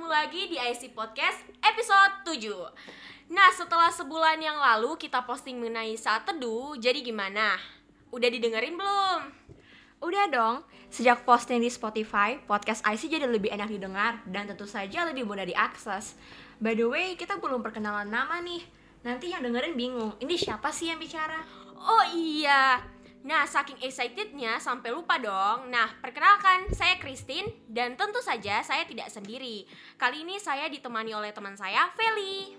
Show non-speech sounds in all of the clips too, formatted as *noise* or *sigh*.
ketemu lagi di IC Podcast episode 7 Nah setelah sebulan yang lalu kita posting mengenai saat teduh Jadi gimana? Udah didengerin belum? Udah dong, sejak posting di Spotify, podcast IC jadi lebih enak didengar dan tentu saja lebih mudah diakses. By the way, kita belum perkenalan nama nih. Nanti yang dengerin bingung, ini siapa sih yang bicara? Oh iya Nah saking excitednya sampai lupa dong Nah perkenalkan saya Christine Dan tentu saja saya tidak sendiri Kali ini saya ditemani oleh teman saya Feli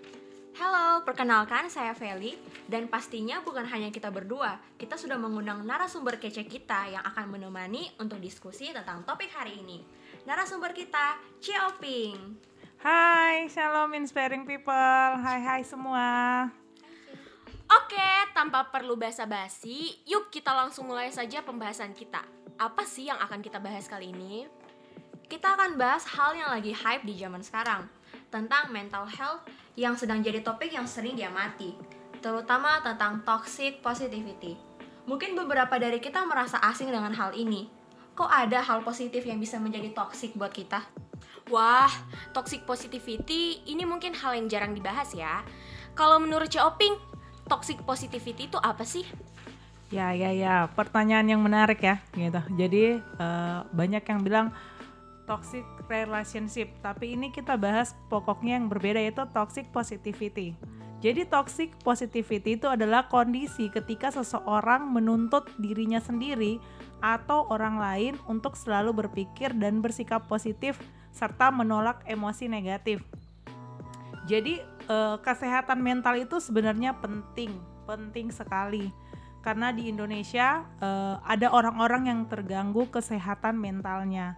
Halo, perkenalkan saya Feli dan pastinya bukan hanya kita berdua. Kita sudah mengundang narasumber kece kita yang akan menemani untuk diskusi tentang topik hari ini. Narasumber kita, Cioping. Hai, shalom inspiring people. Hai hai semua. Oke, tanpa perlu basa-basi, yuk kita langsung mulai saja pembahasan kita. Apa sih yang akan kita bahas kali ini? Kita akan bahas hal yang lagi hype di zaman sekarang, tentang mental health yang sedang jadi topik yang sering diamati, terutama tentang toxic positivity. Mungkin beberapa dari kita merasa asing dengan hal ini. Kok ada hal positif yang bisa menjadi toxic buat kita? Wah, toxic positivity ini mungkin hal yang jarang dibahas ya. Kalau menurut Oping, toxic positivity itu apa sih? Ya ya ya, pertanyaan yang menarik ya, gitu. Jadi uh, banyak yang bilang toxic relationship, tapi ini kita bahas pokoknya yang berbeda yaitu toxic positivity. Jadi toxic positivity itu adalah kondisi ketika seseorang menuntut dirinya sendiri atau orang lain untuk selalu berpikir dan bersikap positif serta menolak emosi negatif. Jadi eh, kesehatan mental itu sebenarnya penting, penting sekali. Karena di Indonesia eh, ada orang-orang yang terganggu kesehatan mentalnya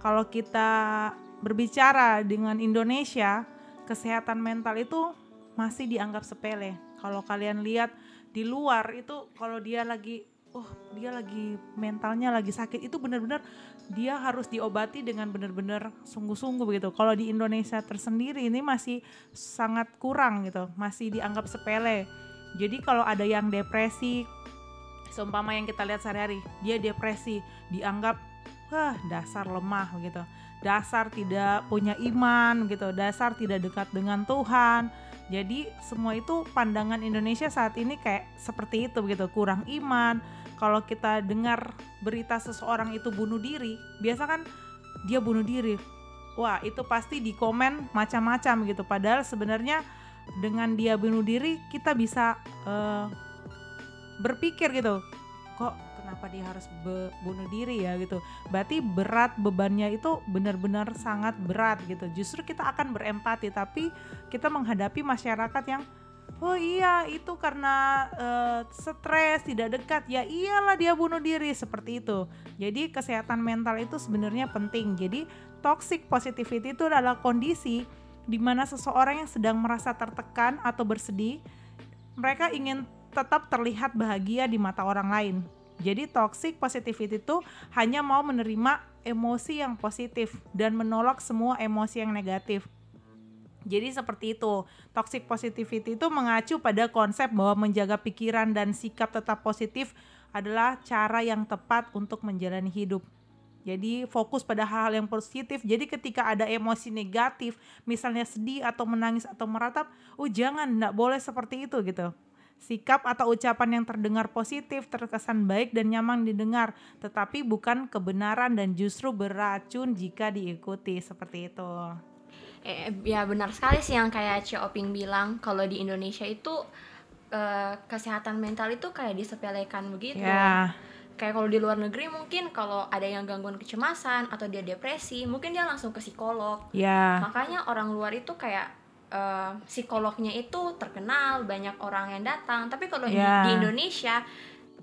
kalau kita berbicara dengan Indonesia, kesehatan mental itu masih dianggap sepele. Kalau kalian lihat di luar itu kalau dia lagi oh dia lagi mentalnya lagi sakit. Itu benar-benar dia harus diobati dengan benar-benar sungguh-sungguh begitu. Kalau di Indonesia tersendiri ini masih sangat kurang gitu, masih dianggap sepele. Jadi kalau ada yang depresi, seumpama yang kita lihat sehari-hari, dia depresi, dianggap wah dasar lemah gitu dasar tidak punya iman gitu dasar tidak dekat dengan Tuhan. Jadi semua itu pandangan Indonesia saat ini kayak seperti itu gitu kurang iman kalau kita dengar berita seseorang itu bunuh diri biasa kan dia bunuh diri. Wah itu pasti di komen macam-macam gitu. Padahal sebenarnya dengan dia bunuh diri kita bisa uh, berpikir gitu kok kenapa dia harus bunuh diri ya? gitu. Berarti berat bebannya itu benar-benar sangat berat gitu. Justru kita akan berempati tapi kita menghadapi masyarakat yang oh iya itu karena uh, stres tidak dekat. Ya iyalah dia bunuh diri seperti itu. Jadi kesehatan mental itu sebenarnya penting. Jadi toxic positivity itu adalah kondisi di mana seseorang yang sedang merasa tertekan atau bersedih mereka ingin tetap terlihat bahagia di mata orang lain. Jadi toxic positivity itu hanya mau menerima emosi yang positif dan menolak semua emosi yang negatif. Jadi seperti itu. Toxic positivity itu mengacu pada konsep bahwa menjaga pikiran dan sikap tetap positif adalah cara yang tepat untuk menjalani hidup. Jadi fokus pada hal-hal yang positif. Jadi ketika ada emosi negatif, misalnya sedih atau menangis atau meratap, oh jangan, tidak boleh seperti itu gitu. Sikap atau ucapan yang terdengar positif, terkesan baik dan nyaman didengar, tetapi bukan kebenaran dan justru beracun jika diikuti seperti itu. Eh, ya benar sekali sih yang kayak Oping bilang, kalau di Indonesia itu eh, kesehatan mental itu kayak disepelekan begitu. Ya. Kayak kalau di luar negeri mungkin kalau ada yang gangguan kecemasan atau dia depresi, mungkin dia langsung ke psikolog. Ya. Makanya orang luar itu kayak uh, psikolognya itu terkenal banyak orang yang datang tapi kalau yeah. di, di Indonesia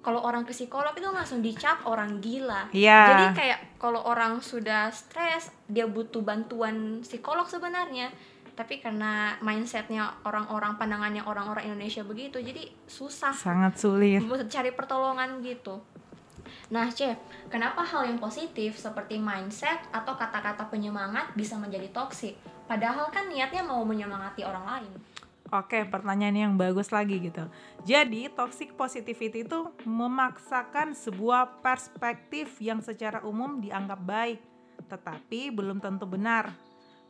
kalau orang ke psikolog itu langsung dicap orang gila yeah. jadi kayak kalau orang sudah stres dia butuh bantuan psikolog sebenarnya tapi karena mindsetnya orang-orang pandangannya orang-orang Indonesia begitu jadi susah sangat sulit cari pertolongan gitu Nah, Chef, kenapa hal yang positif seperti mindset atau kata-kata penyemangat bisa menjadi toksik? Padahal kan niatnya mau menyemangati orang lain. Oke, pertanyaan yang bagus lagi gitu. Jadi, toxic positivity itu memaksakan sebuah perspektif yang secara umum dianggap baik, tetapi belum tentu benar.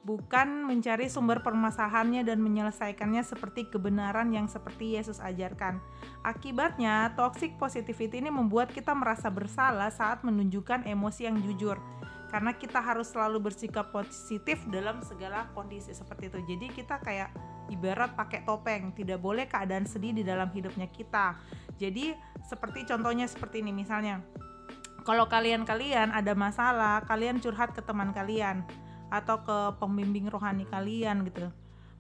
bukan mencari sumber permasalahannya dan menyelesaikannya seperti kebenaran yang seperti Yesus ajarkan. Akibatnya, toxic positivity ini membuat kita merasa bersalah saat menunjukkan emosi yang jujur. Karena kita harus selalu bersikap positif dalam segala kondisi seperti itu. Jadi kita kayak ibarat pakai topeng, tidak boleh keadaan sedih di dalam hidupnya kita. Jadi seperti contohnya seperti ini misalnya. Kalau kalian-kalian ada masalah, kalian curhat ke teman kalian atau ke pembimbing rohani kalian gitu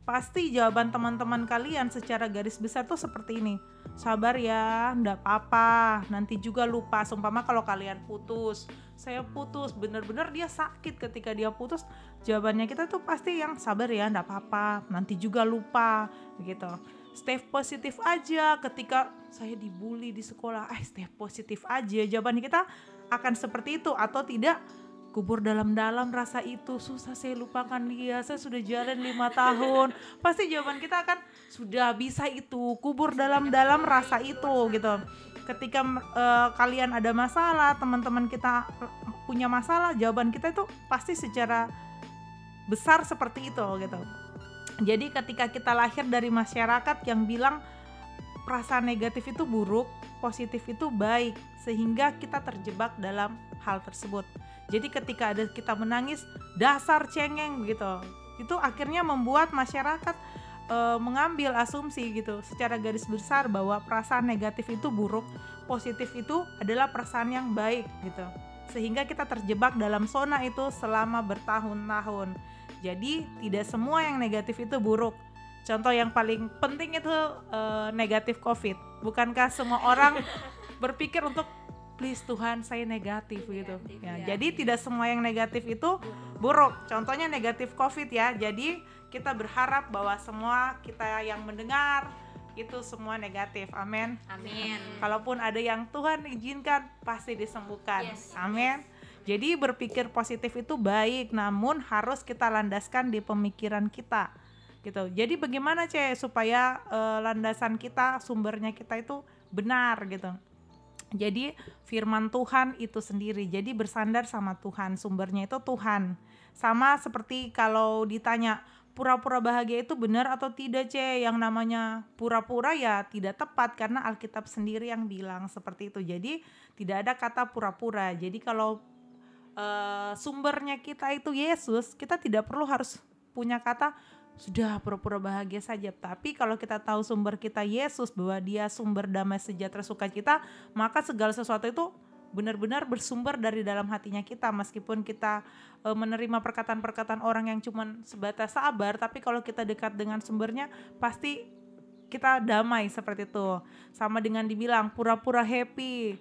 pasti jawaban teman-teman kalian secara garis besar tuh seperti ini. Sabar ya ndak apa-apa. Nanti juga lupa seumpama kalau kalian putus. Saya putus bener-bener dia sakit ketika dia putus. Jawabannya kita tuh pasti yang sabar ya ndak apa-apa. Nanti juga lupa gitu. Stay positif aja ketika saya dibully di sekolah. Eh stay positif aja jawabannya kita akan seperti itu atau tidak kubur dalam-dalam rasa itu. Susah saya lupakan. Dia saya sudah jalan lima tahun. Pasti jawaban kita akan sudah bisa itu kubur dalam-dalam rasa itu gitu. Ketika uh, kalian ada masalah teman-teman kita punya masalah jawaban kita itu pasti secara besar seperti itu gitu. Jadi ketika kita lahir dari masyarakat yang bilang perasaan negatif itu buruk positif itu baik sehingga kita terjebak dalam hal tersebut jadi ketika ada kita menangis dasar cengeng gitu. Itu akhirnya membuat masyarakat e, mengambil asumsi gitu secara garis besar bahwa perasaan negatif itu buruk, positif itu adalah perasaan yang baik gitu. Sehingga kita terjebak dalam zona itu selama bertahun-tahun. Jadi tidak semua yang negatif itu buruk. Contoh yang paling penting itu e, negatif COVID. Bukankah semua orang *laughs* berpikir untuk please Tuhan saya negatif, gitu. ya, ya jadi tidak semua yang negatif itu buruk. Contohnya negatif covid ya. Jadi kita berharap bahwa semua kita yang mendengar itu semua negatif. Amin. Amin. Kalaupun ada yang Tuhan izinkan pasti disembuhkan. Yes. amin. Jadi berpikir positif itu baik namun harus kita landaskan di pemikiran kita gitu. Jadi bagaimana cek supaya uh, landasan kita sumbernya kita itu benar gitu jadi firman Tuhan itu sendiri. Jadi bersandar sama Tuhan, sumbernya itu Tuhan. Sama seperti kalau ditanya pura-pura bahagia itu benar atau tidak, C? Yang namanya pura-pura ya tidak tepat karena Alkitab sendiri yang bilang seperti itu. Jadi tidak ada kata pura-pura. Jadi kalau uh, sumbernya kita itu Yesus, kita tidak perlu harus punya kata sudah pura-pura bahagia saja. Tapi kalau kita tahu sumber kita Yesus bahwa dia sumber damai sejahtera sukacita, maka segala sesuatu itu benar-benar bersumber dari dalam hatinya kita meskipun kita e, menerima perkataan-perkataan orang yang cuma sebatas sabar tapi kalau kita dekat dengan sumbernya pasti kita damai seperti itu sama dengan dibilang pura-pura happy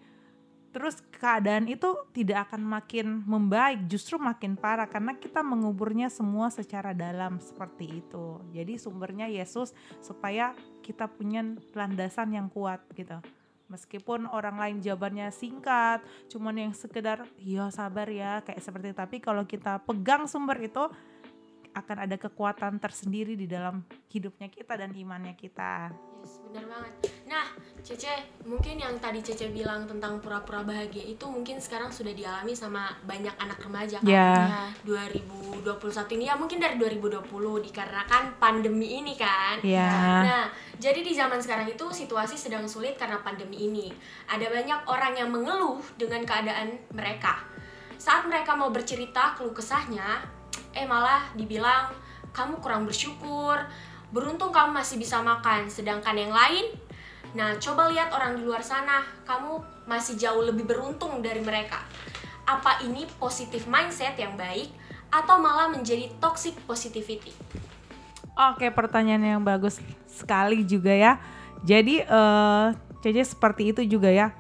terus keadaan itu tidak akan makin membaik justru makin parah karena kita menguburnya semua secara dalam seperti itu jadi sumbernya Yesus supaya kita punya landasan yang kuat gitu meskipun orang lain jawabannya singkat cuman yang sekedar iya sabar ya kayak seperti itu. tapi kalau kita pegang sumber itu akan ada kekuatan tersendiri di dalam hidupnya kita dan imannya kita Yes, benar banget. Nah, Cece, mungkin yang tadi Cece bilang tentang pura-pura bahagia itu mungkin sekarang sudah dialami sama banyak anak remaja kan. Yeah. 2021 ini ya mungkin dari 2020 dikarenakan pandemi ini kan. Yeah. Nah, jadi di zaman sekarang itu situasi sedang sulit karena pandemi ini. Ada banyak orang yang mengeluh dengan keadaan mereka. Saat mereka mau bercerita keluh kesahnya, eh malah dibilang kamu kurang bersyukur, Beruntung kamu masih bisa makan, sedangkan yang lain Nah, coba lihat orang di luar sana, kamu masih jauh lebih beruntung dari mereka. Apa ini positif mindset yang baik atau malah menjadi toxic positivity? Oke, pertanyaan yang bagus sekali juga ya. Jadi, uh, seperti itu juga ya.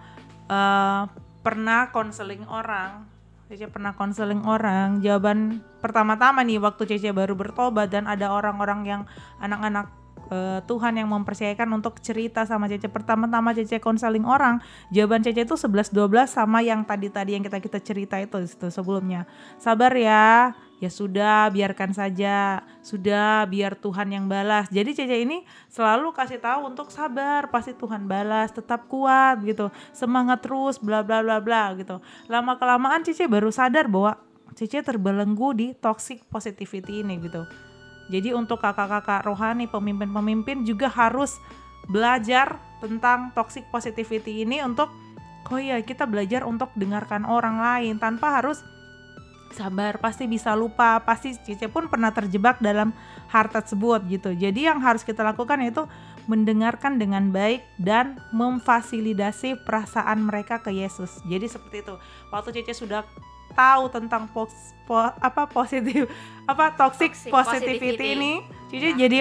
Uh, pernah konseling orang Cece pernah konseling orang. Jawaban pertama-tama nih waktu Cece baru bertobat dan ada orang-orang yang anak-anak uh, Tuhan yang mempercayakan untuk cerita sama Cece. Pertama-tama Cece konseling orang, jawaban Cece itu 11 12 sama yang tadi-tadi yang kita kita cerita itu itu sebelumnya. Sabar ya ya sudah biarkan saja sudah biar Tuhan yang balas jadi Cece ini selalu kasih tahu untuk sabar pasti Tuhan balas tetap kuat gitu semangat terus bla bla bla bla gitu lama kelamaan Cece baru sadar bahwa Cece terbelenggu di toxic positivity ini gitu. Jadi untuk kakak-kakak rohani, pemimpin-pemimpin juga harus belajar tentang toxic positivity ini untuk oh ya kita belajar untuk dengarkan orang lain. Tanpa harus sabar pasti bisa lupa pasti Cece pun pernah terjebak dalam hal tersebut gitu. Jadi yang harus kita lakukan itu mendengarkan dengan baik dan memfasilitasi perasaan mereka ke Yesus. Jadi seperti itu. Waktu Cece sudah tahu tentang pos, po, apa positif apa toxic, Toxic positivity, positivity. ini. Cece Ya. jadi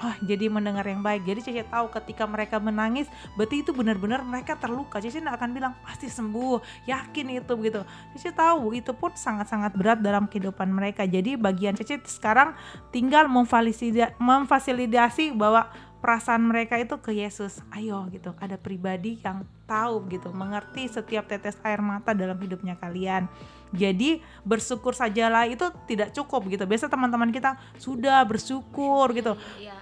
oh jadi mendengar yang baik. Jadi Cece tahu ketika mereka menangis berarti itu benar-benar mereka terluka. Cece tidak akan bilang pasti sembuh yakin itu begitu Cece tahu itu pun sangat-sangat berat dalam kehidupan mereka. Jadi bagian Cece sekarang tinggal memfasilitasi bahwa perasaan mereka itu ke Yesus. Ayo gitu. Ada pribadi yang tahu gitu. Mengerti setiap tetes air mata dalam hidupnya kalian jadi bersyukur sajalah itu tidak cukup gitu. Biasa teman-teman kita sudah bersyukur gitu. Iya.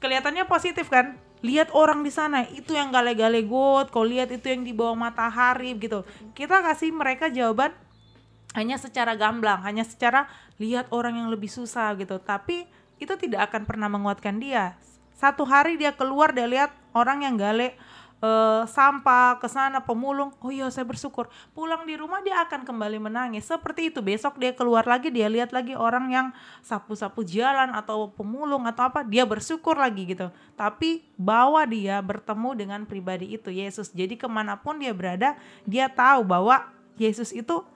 kelihatannya positif kan? Lihat orang di sana itu yang gale-gale got kau lihat itu yang di bawah matahari gitu. Kita kasih mereka jawaban hanya secara gamblang hanya secara lihat orang yang lebih susah gitu. Tapi itu tidak akan pernah menguatkan dia. Satu hari dia keluar dia lihat orang yang gale eh, sampah ke sana pemulung. Oh iya saya bersyukur. Pulang di rumah dia akan kembali menangis. Seperti itu. Besok dia keluar lagi dia lihat lagi orang yang sapu-sapu jalan atau pemulung atau apa dia bersyukur lagi gitu. Tapi bawa dia bertemu dengan pribadi itu Yesus. Jadi ke mana pun dia berada dia tahu bahwa Yesus itu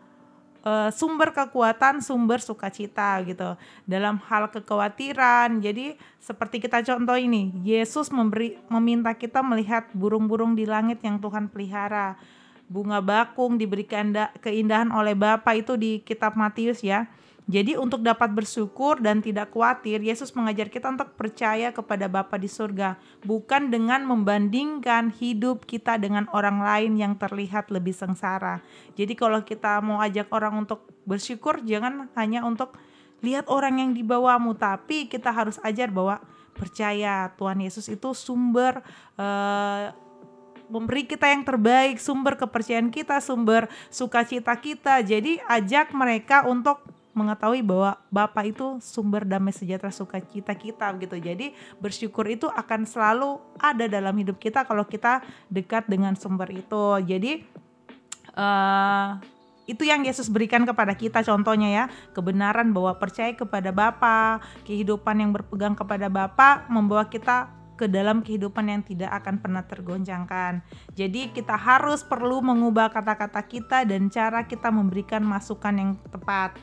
eh, sumber kekuatan, sumber sukacita gitu. Dalam hal kekhawatiran, jadi seperti kita contoh ini, Yesus memberi meminta kita melihat burung-burung di langit yang Tuhan pelihara. Bunga bakung diberikan da- keindahan oleh Bapa itu di kitab Matius ya. Jadi untuk dapat bersyukur dan tidak khawatir, Yesus mengajar kita untuk percaya kepada Bapa di surga, bukan dengan membandingkan hidup kita dengan orang lain yang terlihat lebih sengsara. Jadi kalau kita mau ajak orang untuk bersyukur, jangan hanya untuk lihat orang yang di bawahmu, tapi kita harus ajar bahwa percaya Tuhan Yesus itu sumber eh, memberi kita yang terbaik, sumber kepercayaan kita, sumber sukacita kita. Jadi ajak mereka untuk mengetahui bahwa Bapa itu sumber damai sejahtera sukacita kita gitu. Jadi bersyukur itu akan selalu ada dalam hidup kita kalau kita dekat dengan sumber itu. Jadi eh itu yang Yesus berikan kepada kita contohnya ya kebenaran bahwa percaya kepada Bapa kehidupan yang berpegang kepada Bapa membawa kita ke dalam kehidupan yang tidak akan pernah tergoncangkan. Jadi kita harus perlu mengubah kata-kata kita dan cara kita memberikan masukan yang tepat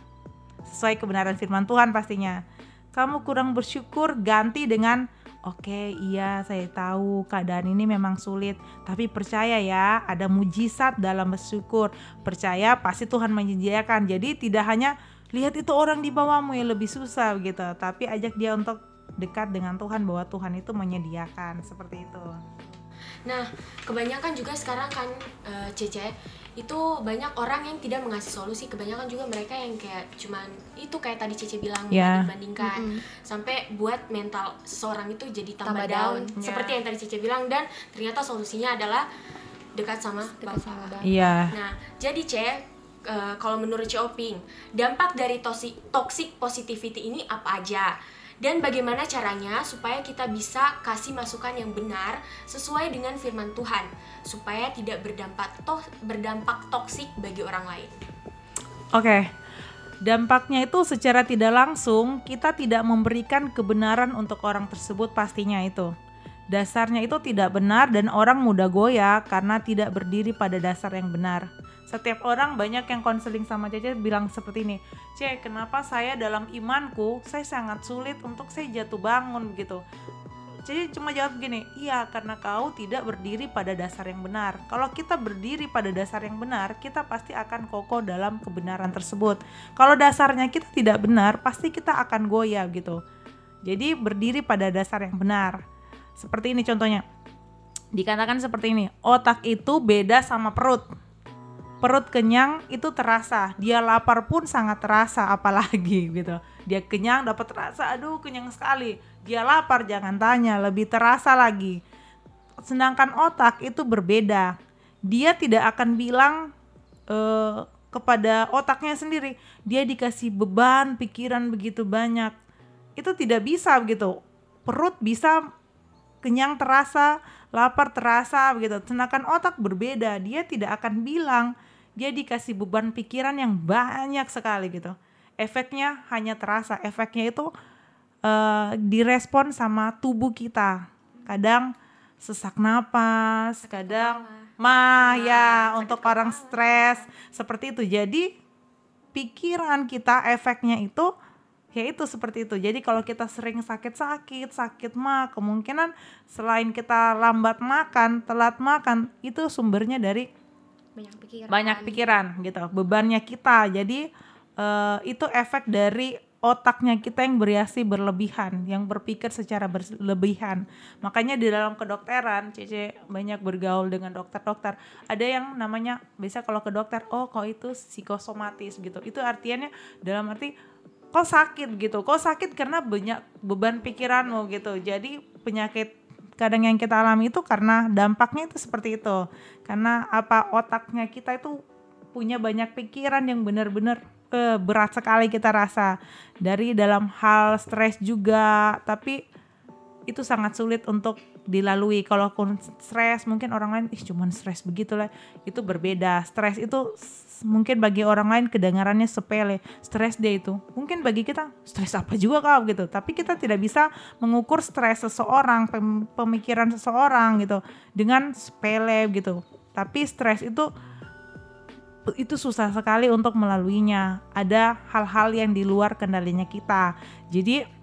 sesuai kebenaran firman Tuhan pastinya. Kamu kurang bersyukur ganti dengan Oke, iya saya tahu keadaan ini memang sulit, tapi percaya ya, ada mujizat dalam bersyukur. Percaya pasti Tuhan menyediakan. Jadi tidak hanya lihat itu orang di bawahmu yang lebih susah gitu, tapi ajak dia untuk dekat dengan Tuhan bahwa Tuhan itu menyediakan seperti itu. Nah, kebanyakan juga sekarang kan eh, Cece itu banyak orang yang tidak mengasih solusi. Kebanyakan juga mereka yang kayak cuman itu kayak tadi Cece bilang Ya. membandingkan Mm-mm. sampai buat mental seseorang itu jadi tambah, Tambah down. down. Seperti Ya. yang tadi Cece bilang dan ternyata solusinya adalah dekat sama Dekat Bapak. sama Bapa. Iya. Nah, jadi Ce, eh, kalau menurut Ce Oping, dampak dari toxic, toxic positivity ini apa aja? Dan bagaimana caranya supaya kita bisa kasih masukan yang benar sesuai dengan firman Tuhan, supaya tidak berdampak toh berdampak toksik bagi orang lain. Oke. Dampaknya itu secara tidak langsung kita tidak memberikan kebenaran untuk orang tersebut pastinya itu. Dasarnya itu tidak benar dan orang mudah goyah karena tidak berdiri pada dasar yang benar. Setiap orang banyak yang konseling sama Cece bilang seperti ini, "Ce, kenapa saya dalam imanku saya sangat sulit untuk saya jatuh bangun begitu." Jadi cuma jawab gini, iya karena kau tidak berdiri pada dasar yang benar. Kalau kita berdiri pada dasar yang benar, kita pasti akan kokoh dalam kebenaran tersebut. Kalau dasarnya kita tidak benar, pasti kita akan goyah gitu. Jadi berdiri pada dasar yang benar. Seperti ini contohnya. Dikatakan seperti ini, otak itu beda sama perut. Perut kenyang itu terasa, dia lapar pun sangat terasa *laughs* apalagi gitu. Dia kenyang dapat terasa, aduh kenyang sekali. Dia lapar jangan tanya, lebih terasa lagi. Sedangkan otak itu berbeda. Dia tidak akan bilang eh, kepada otaknya sendiri. Dia dikasih beban pikiran begitu banyak. Itu tidak bisa begitu. Perut bisa kenyang terasa, lapar terasa begitu. Sedangkan otak berbeda, dia tidak akan bilang dia dikasih beban pikiran yang banyak sekali gitu. Efeknya hanya terasa, efeknya itu uh, direspon sama tubuh kita. Kadang sesak napas, kadang mah ya untuk orang stres seperti itu. Jadi pikiran kita efeknya itu ya itu seperti itu. Jadi kalau kita sering sakit-sakit, sakit mah kemungkinan selain kita lambat makan, telat makan itu sumbernya dari banyak pikiran banyak pikiran gitu. Bebannya kita. Jadi uh, itu efek dari otaknya kita yang bereaksi berlebihan, yang berpikir secara berlebihan. Makanya di dalam kedokteran, Cece banyak bergaul dengan dokter-dokter. Ada yang namanya, bisa kalau ke dokter, oh kok itu psikosomatis gitu. Itu artinya dalam arti kok sakit gitu. Kok sakit karena banyak beban pikiranmu gitu. Jadi penyakit kadang yang kita alami itu karena dampaknya itu seperti itu. Karena apa otaknya kita itu punya banyak pikiran yang benar-benar uh, berat sekali kita rasa dari dalam hal stres juga tapi itu sangat sulit untuk dilalui. Kalau stres mungkin orang lain ih cuman stres begitulah. Itu berbeda. Stres itu mungkin bagi orang lain kedengarannya sepele. Stres dia itu. Mungkin bagi kita stres apa juga kau? Gitu. Tapi kita tidak bisa mengukur stres seseorang pemikiran seseorang gitu. Dengan sepele gitu. Tapi stres itu itu susah sekali untuk melaluinya. Ada hal-hal yang di luar kendalinya kita. Jadi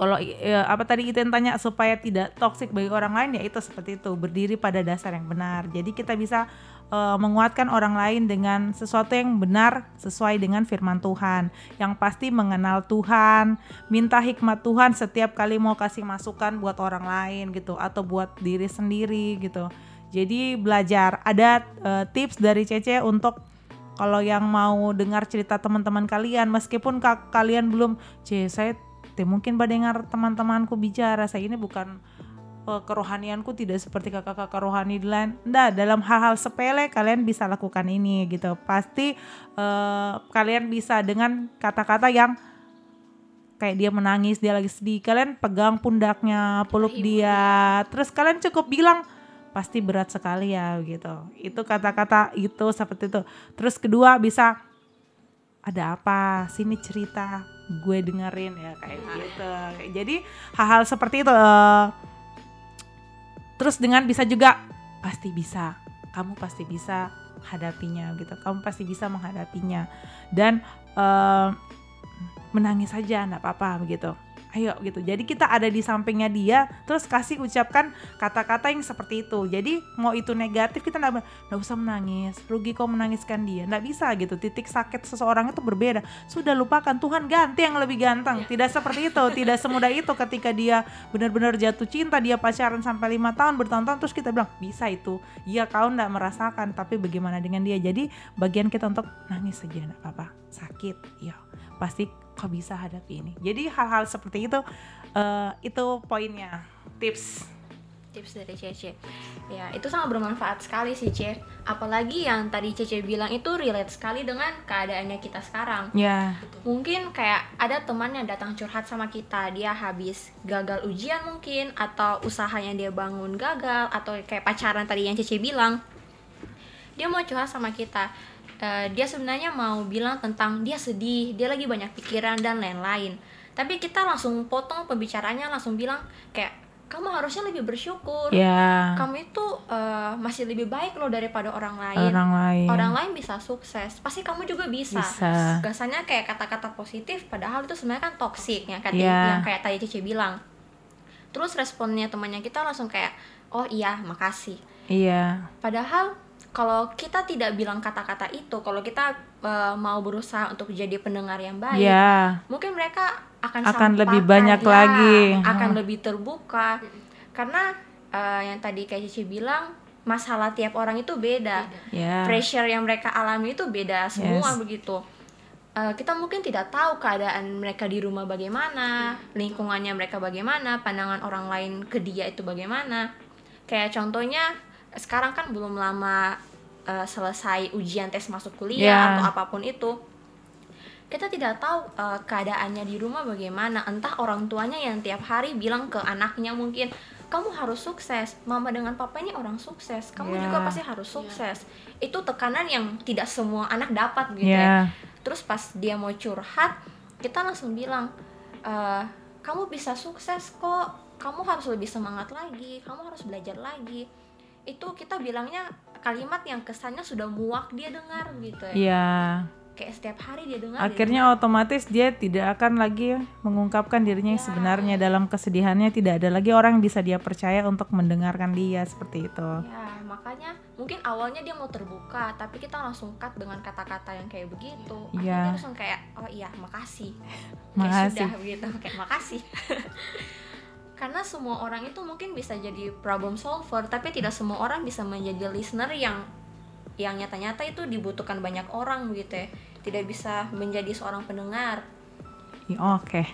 kalau e, apa tadi itu yang tanya supaya tidak toksik bagi orang lain ya itu seperti itu. Berdiri pada dasar yang benar. Jadi kita bisa e, menguatkan orang lain dengan sesuatu yang benar sesuai dengan firman Tuhan. Yang pasti mengenal Tuhan, minta hikmat Tuhan setiap kali mau kasih masukan buat orang lain gitu. Atau buat diri sendiri gitu. Jadi belajar. Ada uh, tips dari Cece untuk kalau yang mau dengar cerita teman-teman kalian. Meskipun ka kalian belum C saya te mungkin pada dengar teman-temanku bicara saya ini bukan uh, kerohanianku tidak seperti kakak-kakak rohani lain. Nah, dalam hal-hal sepele kalian bisa lakukan ini gitu. Pasti uh, kalian bisa dengan kata-kata yang kayak dia menangis, dia lagi sedih, kalian pegang pundaknya, peluk dia. Terus kalian cukup bilang pasti berat sekali ya gitu. Itu kata-kata itu seperti itu. Terus kedua bisa ada apa? Sini cerita, gue dengerin ya kayak nah. gitu. Jadi hal-hal seperti itu. Uh, terus dengan bisa juga pasti bisa. Kamu pasti bisa hadapinya gitu. Kamu pasti bisa menghadapinya. Dan uh, menangis saja, enggak apa-apa begitu ayo gitu. Jadi kita ada di sampingnya dia terus kasih ucapkan kata-kata yang seperti itu. Jadi mau itu negatif kita nggak nggak usah menangis. Rugi kau menangiskan dia. Nggak bisa gitu. Titik sakit seseorang itu berbeda. Sudah lupakan Tuhan ganti yang lebih ganteng. Yeah. tidak seperti itu. Tidak semudah itu ketika dia benar-benar jatuh cinta dia pacaran sampai lima tahun bertahun-tahun terus kita bilang bisa itu. Iya kau nggak merasakan tapi bagaimana dengan dia? Jadi bagian kita untuk nangis saja nggak apa-apa. Sakit ya pasti kok bisa hadapi ini. Jadi hal-hal seperti itu uh, itu poinnya tips. Tips dari Cece. Ya itu sangat bermanfaat sekali sih Ce apalagi yang tadi Cece bilang itu relate sekali dengan keadaannya kita sekarang. Ya. Yeah. mungkin kayak ada teman yang datang curhat sama kita dia habis gagal ujian mungkin atau usaha yang dia bangun gagal atau kayak pacaran tadi yang Cece bilang. Dia mau curhat sama kita uh, dia sebenarnya mau bilang tentang dia sedih, dia lagi banyak pikiran dan lain-lain. Tapi kita langsung potong pembicaranya, langsung bilang kayak kamu harusnya lebih bersyukur. Yeah. Kamu itu uh, masih lebih baik loh daripada orang lain. Orang lain. Orang lain bisa sukses, pasti kamu juga bisa. bisa. Gasanya kayak kata-kata positif, padahal itu sebenarnya kan toksik ya, kayak yeah. yang kayak tadi Cici bilang. Terus responnya temannya kita langsung kayak, oh iya, makasih. Iya. Padahal kalau kita tidak bilang kata-kata itu, kalau kita uh, mau berusaha untuk jadi pendengar yang baik, yeah. mungkin mereka akan akan lebih banyak ya, lagi, akan hmm. lebih terbuka. Karena uh, yang tadi kayak Cici bilang, masalah tiap orang itu beda, beda. Yeah. pressure yang mereka alami itu beda semua yes. begitu. Uh, kita mungkin tidak tahu keadaan mereka di rumah bagaimana, lingkungannya mereka bagaimana, pandangan orang lain ke dia itu bagaimana. Kayak contohnya sekarang kan belum lama uh, selesai ujian tes masuk kuliah Yeah. atau apa pun itu kita tidak tahu uh, keadaannya di rumah bagaimana. Entah orang tuanya yang tiap hari bilang ke anaknya mungkin kamu harus sukses. Mama dengan papa ini orang sukses. Kamu Yeah. juga pasti harus sukses. Itu tekanan yang tidak semua anak dapat gitu ya. Ya terus pas dia mau curhat kita langsung bilang "Eh, kamu bisa sukses kok. Kamu harus lebih semangat lagi. Kamu harus belajar lagi itu kita bilangnya kalimat yang kesannya sudah muak dia dengar gitu ya ya kayak setiap hari dia dengar dia akhirnya otomatis dia tidak akan lagi mengungkapkan dirinya yang Ya. sebenarnya dalam kesedihannya tidak ada lagi orang yang bisa dia percaya untuk mendengarkan dia seperti itu dengar. ya makanya mungkin awalnya dia mau terbuka tapi kita langsung cut dengan kata-kata yang kayak begitu akhirnya Iya. dia langsung kayak oh iya makasih *laughs* kayak Makasih. sudah begitu kayak makasih karena semua orang itu mungkin bisa jadi problem solver tapi tidak semua orang bisa menjadi listener yang yang nyata-nyata itu dibutuhkan banyak orang begitu ya tidak bisa menjadi seorang pendengar Oke.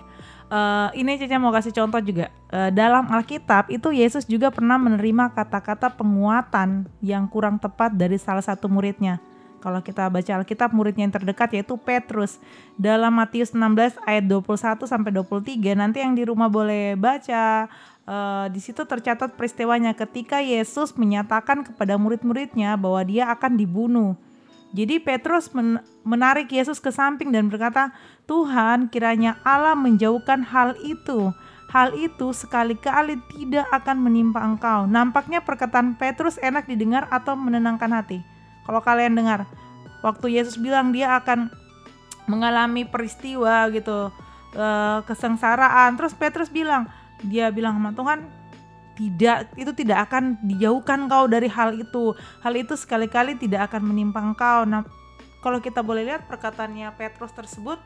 Eh, ini Caca mau kasih contoh juga. Eh, dalam Alkitab itu Yesus juga pernah menerima kata-kata penguatan yang kurang tepat dari salah satu muridnya. Kalau kita baca Alkitab muridnya yang terdekat yaitu Petrus. Dalam Matius 16 ayat 21 sampai 23 nanti yang di rumah boleh baca. Eh, di situ tercatat peristiwanya ketika Yesus menyatakan kepada murid-muridnya bahwa dia akan dibunuh. Jadi Petrus men- menarik Yesus ke samping dan berkata, "Tuhan, kiranya Allah menjauhkan hal itu. Hal itu sekali-kali tidak akan menimpa engkau." Nampaknya perkataan Petrus enak didengar atau menenangkan hati. Kalau kalian dengar, waktu Yesus bilang dia akan mengalami peristiwa gitu, eh, kesengsaraan, terus Petrus bilang, dia bilang sama Tuhan, tidak itu tidak akan dijauhkan kau dari hal itu. Hal itu sekali-kali tidak akan menimpa engkau. Nah kalau kita boleh lihat perkataannya Petrus tersebut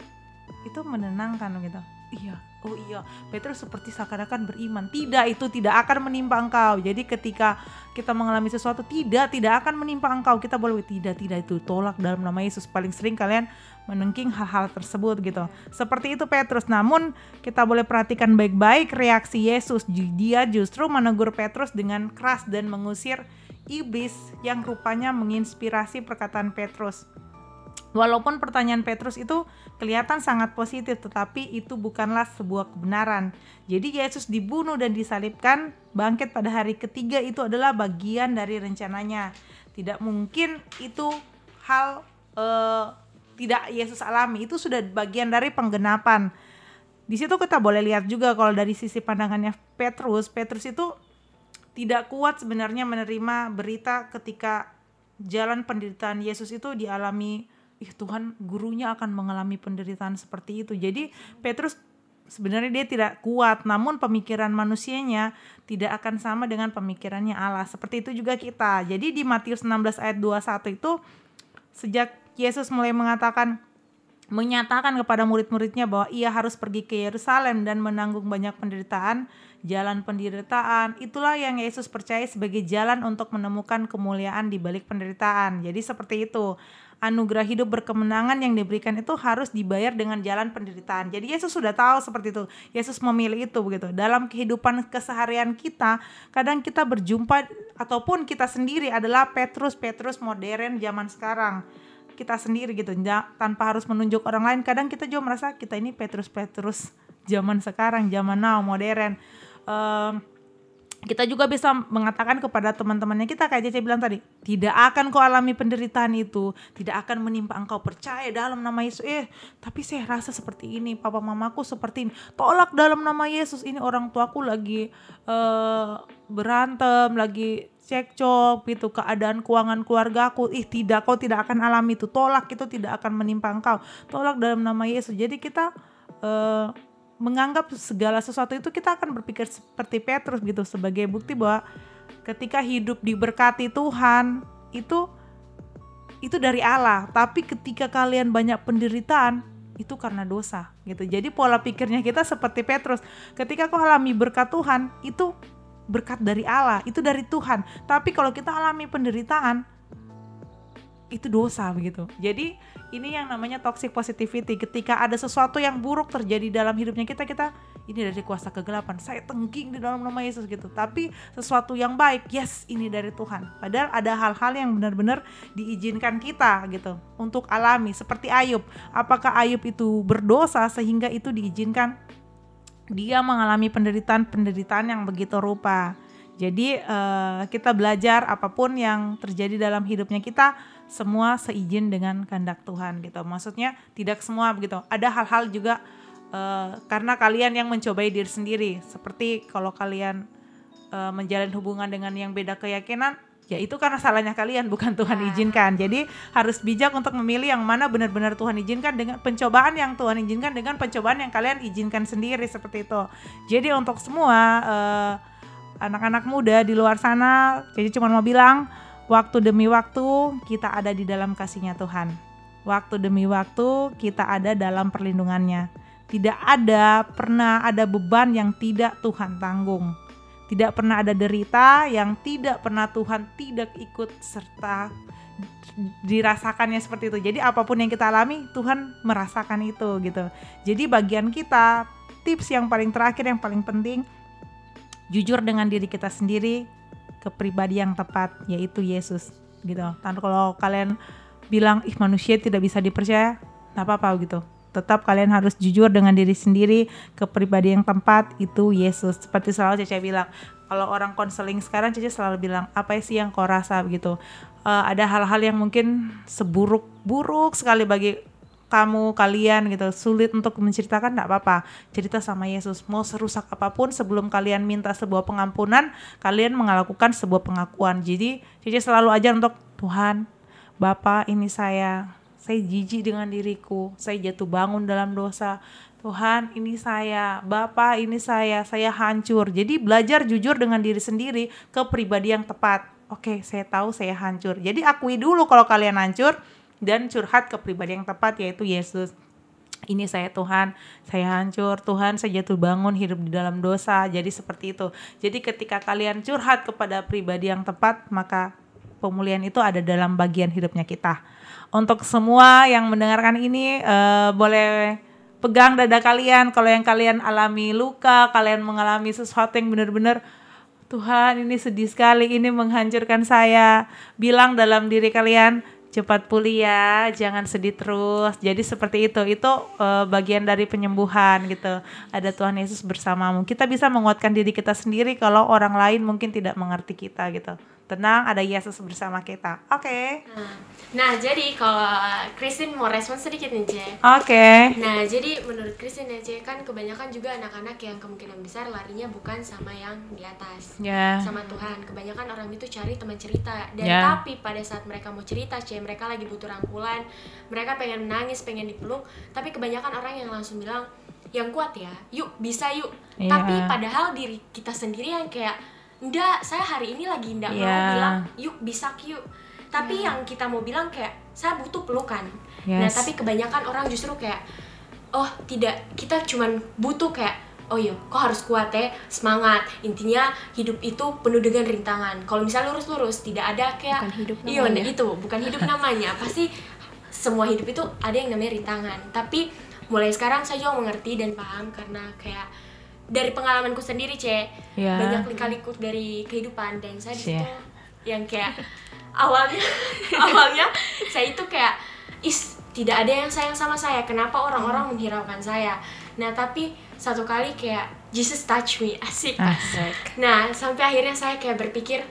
itu menenangkan gitu. Iya oh iya Petrus seperti seakan-akan beriman. Tidak itu tidak akan menimpa engkau. Jadi ketika kita mengalami sesuatu tidak tidak akan menimpa engkau. Kita boleh tidak tidak itu tolak dalam nama Yesus. Paling sering kalian menengking hal-hal tersebut gitu. Seperti itu Petrus. Namun kita boleh perhatikan baik-baik reaksi Yesus. Dia justru menegur Petrus dengan keras dan mengusir iblis yang rupanya menginspirasi perkataan Petrus Walaupun pertanyaan Petrus itu kelihatan sangat positif, tetapi itu bukanlah sebuah kebenaran. Jadi Yesus dibunuh dan disalibkan, bangkit pada hari ketiga itu adalah bagian dari rencananya. Tidak mungkin itu hal eh, tidak Yesus alami, itu sudah bagian dari penggenapan. Di situ kita boleh lihat juga kalau dari sisi pandangannya Petrus, Petrus itu tidak kuat sebenarnya menerima berita ketika jalan penderitaan Yesus itu dialami ih Tuhan gurunya akan mengalami penderitaan seperti itu. Jadi Petrus sebenarnya dia tidak kuat, namun pemikiran manusianya tidak akan sama dengan pemikirannya Allah. Seperti itu juga kita. Jadi di Matius 16 ayat 21 itu sejak Yesus mulai mengatakan menyatakan kepada murid-muridnya bahwa ia harus pergi ke Yerusalem dan menanggung banyak penderitaan, jalan penderitaan, itulah yang Yesus percaya sebagai jalan untuk menemukan kemuliaan di balik penderitaan. Jadi seperti itu. Anugerah hidup berkemenangan yang diberikan itu harus dibayar dengan jalan penderitaan. Jadi Yesus sudah tahu seperti itu. Yesus memilih itu begitu. Dalam kehidupan keseharian kita, kadang kita berjumpa ataupun kita sendiri adalah Petrus-Petrus modern zaman sekarang kita sendiri gitu tanpa harus menunjuk orang lain kadang kita juga merasa kita ini Petrus Petrus zaman sekarang zaman now modern Em, kita juga bisa mengatakan kepada teman-temannya kita kayak Cece bilang tadi tidak akan kau alami penderitaan itu tidak akan menimpa engkau. Percaya dalam nama Yesus. Eh tapi saya rasa seperti ini papa mamaku seperti ini. Tolak dalam nama Yesus. Ini orang tuaku lagi eh, berantem lagi cekcok gitu keadaan keuangan keluargaku. Ih tidak kau tidak akan alami itu. Tolak itu tidak akan menimpa engkau. Tolak dalam nama Yesus. Jadi kita eh, menganggap segala sesuatu itu kita akan berpikir seperti Petrus gitu sebagai bukti bahwa ketika hidup diberkati Tuhan itu itu dari Allah. Tapi ketika kalian banyak penderitaan itu karena dosa gitu. Jadi pola pikirnya kita seperti Petrus. Ketika kau alami berkat Tuhan itu berkat dari Allah itu dari Tuhan. Tapi kalau kita alami penderitaan itu dosa begitu. Jadi ini yang namanya toxic positivity. Ketika ada sesuatu yang buruk terjadi dalam hidupnya kita kita ini dari kuasa kegelapan. Saya tengging di dalam nama Yesus gitu. Tapi sesuatu yang baik yes ini dari Tuhan. Padahal ada hal-hal yang benar-benar diizinkan kita gitu untuk alami. Seperti Ayub. Apakah Ayub itu berdosa sehingga itu diizinkan? Dia mengalami penderitaan-penderitaan yang begitu rupa. Jadi uh, kita belajar apa pun yang terjadi dalam hidupnya kita semua seizin dengan kehendak Tuhan gitu. Maksudnya tidak semua begitu. Ada hal-hal juga uh, karena kalian yang mencobai diri sendiri. Seperti kalau kalian uh, menjalin hubungan dengan yang beda keyakinan, ya itu karena salahnya kalian bukan Tuhan nah. izinkan. Jadi harus bijak untuk memilih yang mana benar-benar Tuhan izinkan dengan pencobaan yang Tuhan izinkan dengan pencobaan yang kalian izinkan sendiri seperti itu. Jadi untuk semua uh, anak-anak muda di luar sana, jadi cuma mau bilang, waktu demi waktu kita ada di dalam kasihnya Tuhan. Waktu demi waktu kita ada dalam perlindungannya. Tidak ada pernah ada beban yang tidak Tuhan tanggung. Tidak pernah ada derita yang tidak pernah Tuhan tidak ikut serta dirasakannya seperti itu. Jadi apa pun yang kita alami, Tuhan merasakan itu gitu. Jadi bagian kita, tips yang paling terakhir yang paling penting, jujur dengan diri kita sendiri ke pribadi yang tepat yaitu Yesus gitu. Dan kalau kalian bilang ih manusia tidak bisa dipercaya, nggak apa-apa gitu. Tetap kalian harus jujur dengan diri sendiri ke pribadi yang tepat itu Yesus. Seperti selalu Cece bilang, kalau orang konseling sekarang Cece selalu bilang apa sih yang kau rasa begitu. Uh, ada hal-hal yang mungkin seburuk-buruk sekali bagi kamu kalian gitu. Sulit untuk menceritakan tidak apa-apa. Cerita sama Yesus. Mau serusak apa pun sebelum kalian minta sebuah pengampunan kalian melakukan sebuah pengakuan. Jadi Cici selalu ajar untuk Tuhan Bapak ini saya. Saya jijik dengan diriku. Saya jatuh bangun dalam dosa. Tuhan ini saya. Bapak ini saya. Saya hancur. Jadi belajar jujur dengan diri sendiri ke pribadi yang tepat. Oke saya tahu saya hancur. Jadi akui dulu kalau kalian hancur dan curhat ke pribadi yang tepat yaitu Yesus ini saya Tuhan, saya hancur, Tuhan saya jatuh bangun hidup di dalam dosa, jadi seperti itu. Jadi ketika kalian curhat kepada pribadi yang tepat, maka pemulihan itu ada dalam bagian hidupnya kita. Untuk semua yang mendengarkan ini, uh, boleh pegang dada kalian, kalau yang kalian alami luka, kalian mengalami sesuatu yang benar-benar Tuhan ini sedih sekali, ini menghancurkan saya. Bilang dalam diri kalian, cepat pulih ya, jangan sedih terus. Jadi seperti itu, itu uh, bagian dari penyembuhan gitu. Ada Tuhan Yesus bersamamu. Kita bisa menguatkan diri kita sendiri kalau orang lain mungkin tidak mengerti kita gitu tenang ada Yesus bersama kita oke okay. nah, nah jadi kalau Christine mau respon sedikit nih oke okay. nah jadi menurut Christine ya C kan kebanyakan juga anak-anak yang kemungkinan besar larinya bukan sama yang di atas yeah. sama Tuhan kebanyakan orang itu cari teman cerita dan yeah. tapi pada saat mereka mau cerita C mereka lagi butuh rangkulan mereka pengen menangis pengen dipeluk tapi kebanyakan orang yang langsung bilang yang kuat ya yuk bisa yuk yeah. tapi padahal diri kita sendiri yang kayak enggak saya hari ini lagi enggak yeah. mau iya. bilang yuk bisa yuk tapi yeah. yang kita mau bilang kayak saya butuh pelukan nah, yes. nah tapi kebanyakan orang justru kayak oh tidak kita cuman butuh kayak oh iya kok harus kuat ya semangat intinya hidup itu penuh dengan rintangan kalau misalnya lurus-lurus tidak ada kayak bukan hidup iya itu bukan hidup namanya pasti semua hidup itu ada yang namanya rintangan tapi mulai sekarang saya juga mengerti dan paham karena kayak dari pengalamanku sendiri cek. Yeah. banyak lika-liku dari kehidupan dan saya di situ yeah. yang kayak awalnya *laughs* awalnya saya itu kayak is tidak ada yang sayang sama saya. Kenapa orang-orang menghiraukan saya? Nah tapi satu kali kayak Jesus touch me. *laughs* Asik. Asik. Nah sampai akhirnya saya kayak berpikir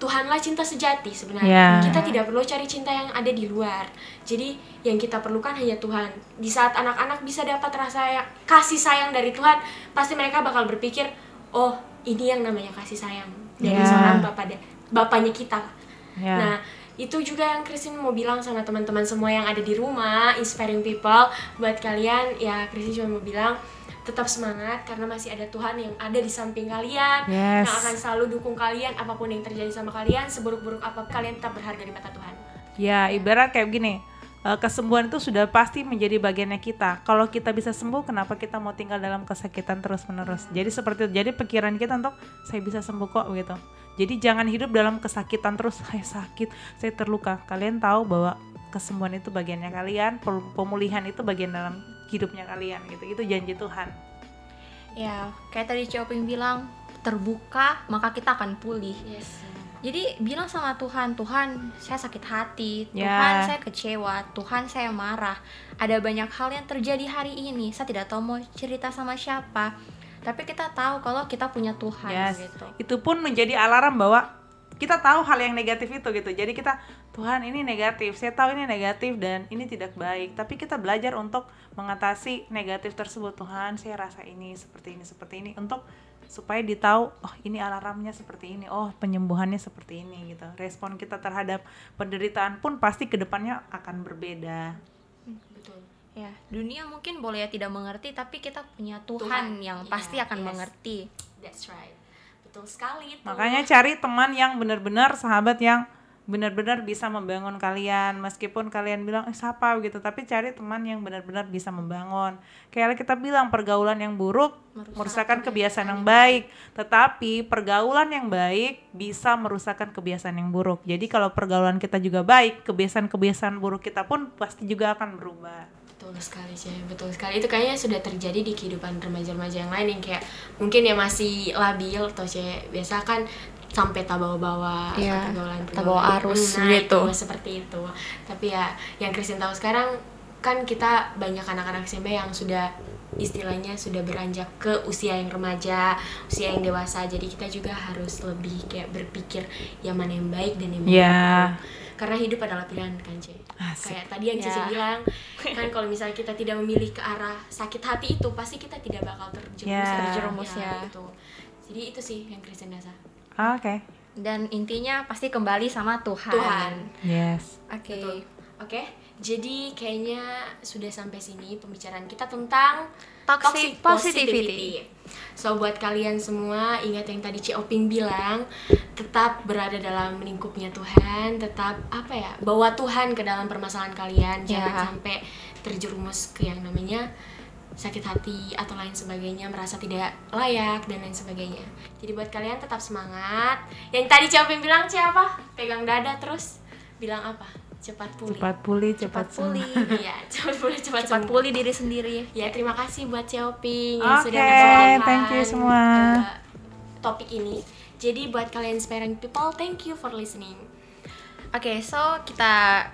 Tuhanlah cinta sejati sebenarnya. Yeah. Kita tidak perlu cari cinta yang ada di luar. Jadi yang kita perlukan hanya Tuhan. Di saat anak-anak bisa dapat rasa yang, kasih sayang dari Tuhan, pasti mereka bakal berpikir, oh ini yang namanya kasih sayang dari yeah. seorang bapak bapaknya kita. Yeah. Nah itu juga yang Christine mau bilang sama teman-teman semua yang ada di rumah, inspiring people buat kalian ya Christine cuma mau bilang tetap semangat karena masih ada Tuhan yang ada di samping kalian yes. yang akan selalu dukung kalian apa pun yang terjadi sama kalian seburuk-buruk apa kalian tetap berharga di mata Tuhan ya ibarat kayak gini eh, kesembuhan itu sudah pasti menjadi bagiannya kita. Kalau kita bisa sembuh, kenapa kita mau tinggal dalam kesakitan terus-menerus? Jadi seperti itu. Jadi pikiran kita untuk saya bisa sembuh kok gitu. Jadi jangan hidup dalam kesakitan terus. *laughs* Saya sakit, saya terluka. Kalian tahu bahwa kesembuhan itu bagiannya kalian, pemulihan itu bagian dalam hidupnya kalian gitu itu janji Tuhan Ya, kayak tadi Cioping bilang, terbuka maka kita akan pulih. Yes. Jadi bilang sama Tuhan, Tuhan saya sakit hati, Ya. Tuhan saya kecewa, Tuhan saya marah. Ada banyak hal yang terjadi hari ini. Saya tidak tahu mau cerita sama siapa. Tapi kita tahu kalau kita punya Tuhan Yes. gitu. Itu pun menjadi alarm bahwa kita tahu hal yang negatif itu gitu. Jadi kita Tuhan ini negatif, saya tahu ini negatif dan ini tidak baik. Tapi kita belajar untuk mengatasi negatif tersebut. Tuhan, saya rasa ini seperti ini seperti ini untuk supaya ditahu oh ini alarmnya seperti ini oh penyembuhannya seperti ini gitu respon kita terhadap penderitaan pun pasti ke depannya akan berbeda. Ya, dunia mungkin boleh tidak mengerti, tapi kita punya Tuhan, Tuhan, yang ya, pasti akan yes. mengerti. That's right. Betul sekali itu. Makanya cari teman yang benar-benar sahabat yang benar-benar bisa membangun kalian. Meskipun kalian bilang eh siapa? gitu. Tapi cari teman yang benar-benar bisa membangun. Kayak kita bilang pergaulan yang buruk merusakkan kebiasaan yang baik. tetapi pergaulan yang baik bisa merusakkan kebiasaan yang buruk. Jadi kalau pergaulan kita juga baik kebiasaan-kebiasaan buruk kita pun pasti juga akan berubah Betul sekali sih, betul sekali. Itu kayaknya sudah terjadi di kehidupan remaja-remaja yang lain yang kayak mungkin ya masih labil atau cewek biasa kan sampai tak bawa-bawa Iya, pergaulan tak bawa arus nah, gitu. itu, seperti itu. Tapi ya yang Kristen tahu sekarang kan kita banyak anak-anak SMP yang sudah istilahnya sudah beranjak ke usia yang remaja, usia yang dewasa. Jadi kita juga harus lebih kayak berpikir yang mana yang baik dan yang mana yang buruk. Karena hidup adalah pilihan kan, Ce. Asik. Kayak tadi yang Cici Ya. bilang, *laughs* kan kalau misalnya kita tidak memilih ke arah sakit hati itu, pasti kita tidak bakal terjerumus. Ya. Terjerumus, ya. gitu. Jadi itu sih yang Kristen dasar. oke Dan intinya pasti kembali sama Tuhan. Tuhan. yes Oke. Betul. Oke, jadi kayaknya sudah sampai sini pembicaraan kita tentang Toxic positivity. So buat kalian semua ingat yang tadi Ci Oping bilang, tetap berada dalam lingkupnya Tuhan, tetap apa ya, bawa Tuhan ke dalam permasalahan kalian, jangan Ya. sampai terjerumus ke yang namanya sakit hati atau lain sebagainya, merasa tidak layak dan lain sebagainya. Jadi buat kalian tetap semangat. Yang tadi Ci Oping bilang siapa? Pegang dada terus bilang apa? Cepat pulih. cepat pulih cepat, Cepat pulih. Iya, *laughs* cepat pulih, cepat, Cepat sembuh. pulih diri sendiri. Ya, terima kasih buat Cioping yang Oke, sudah ngasih thank you semua. topik ini. Jadi buat kalian inspiring people, thank you for listening. Oke, so kita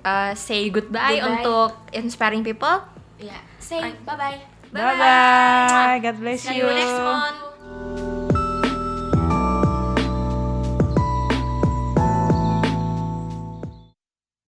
uh, say goodbye, Goodbye. untuk inspiring people. Ya, say bye bye. bye bye god bless See you you next month.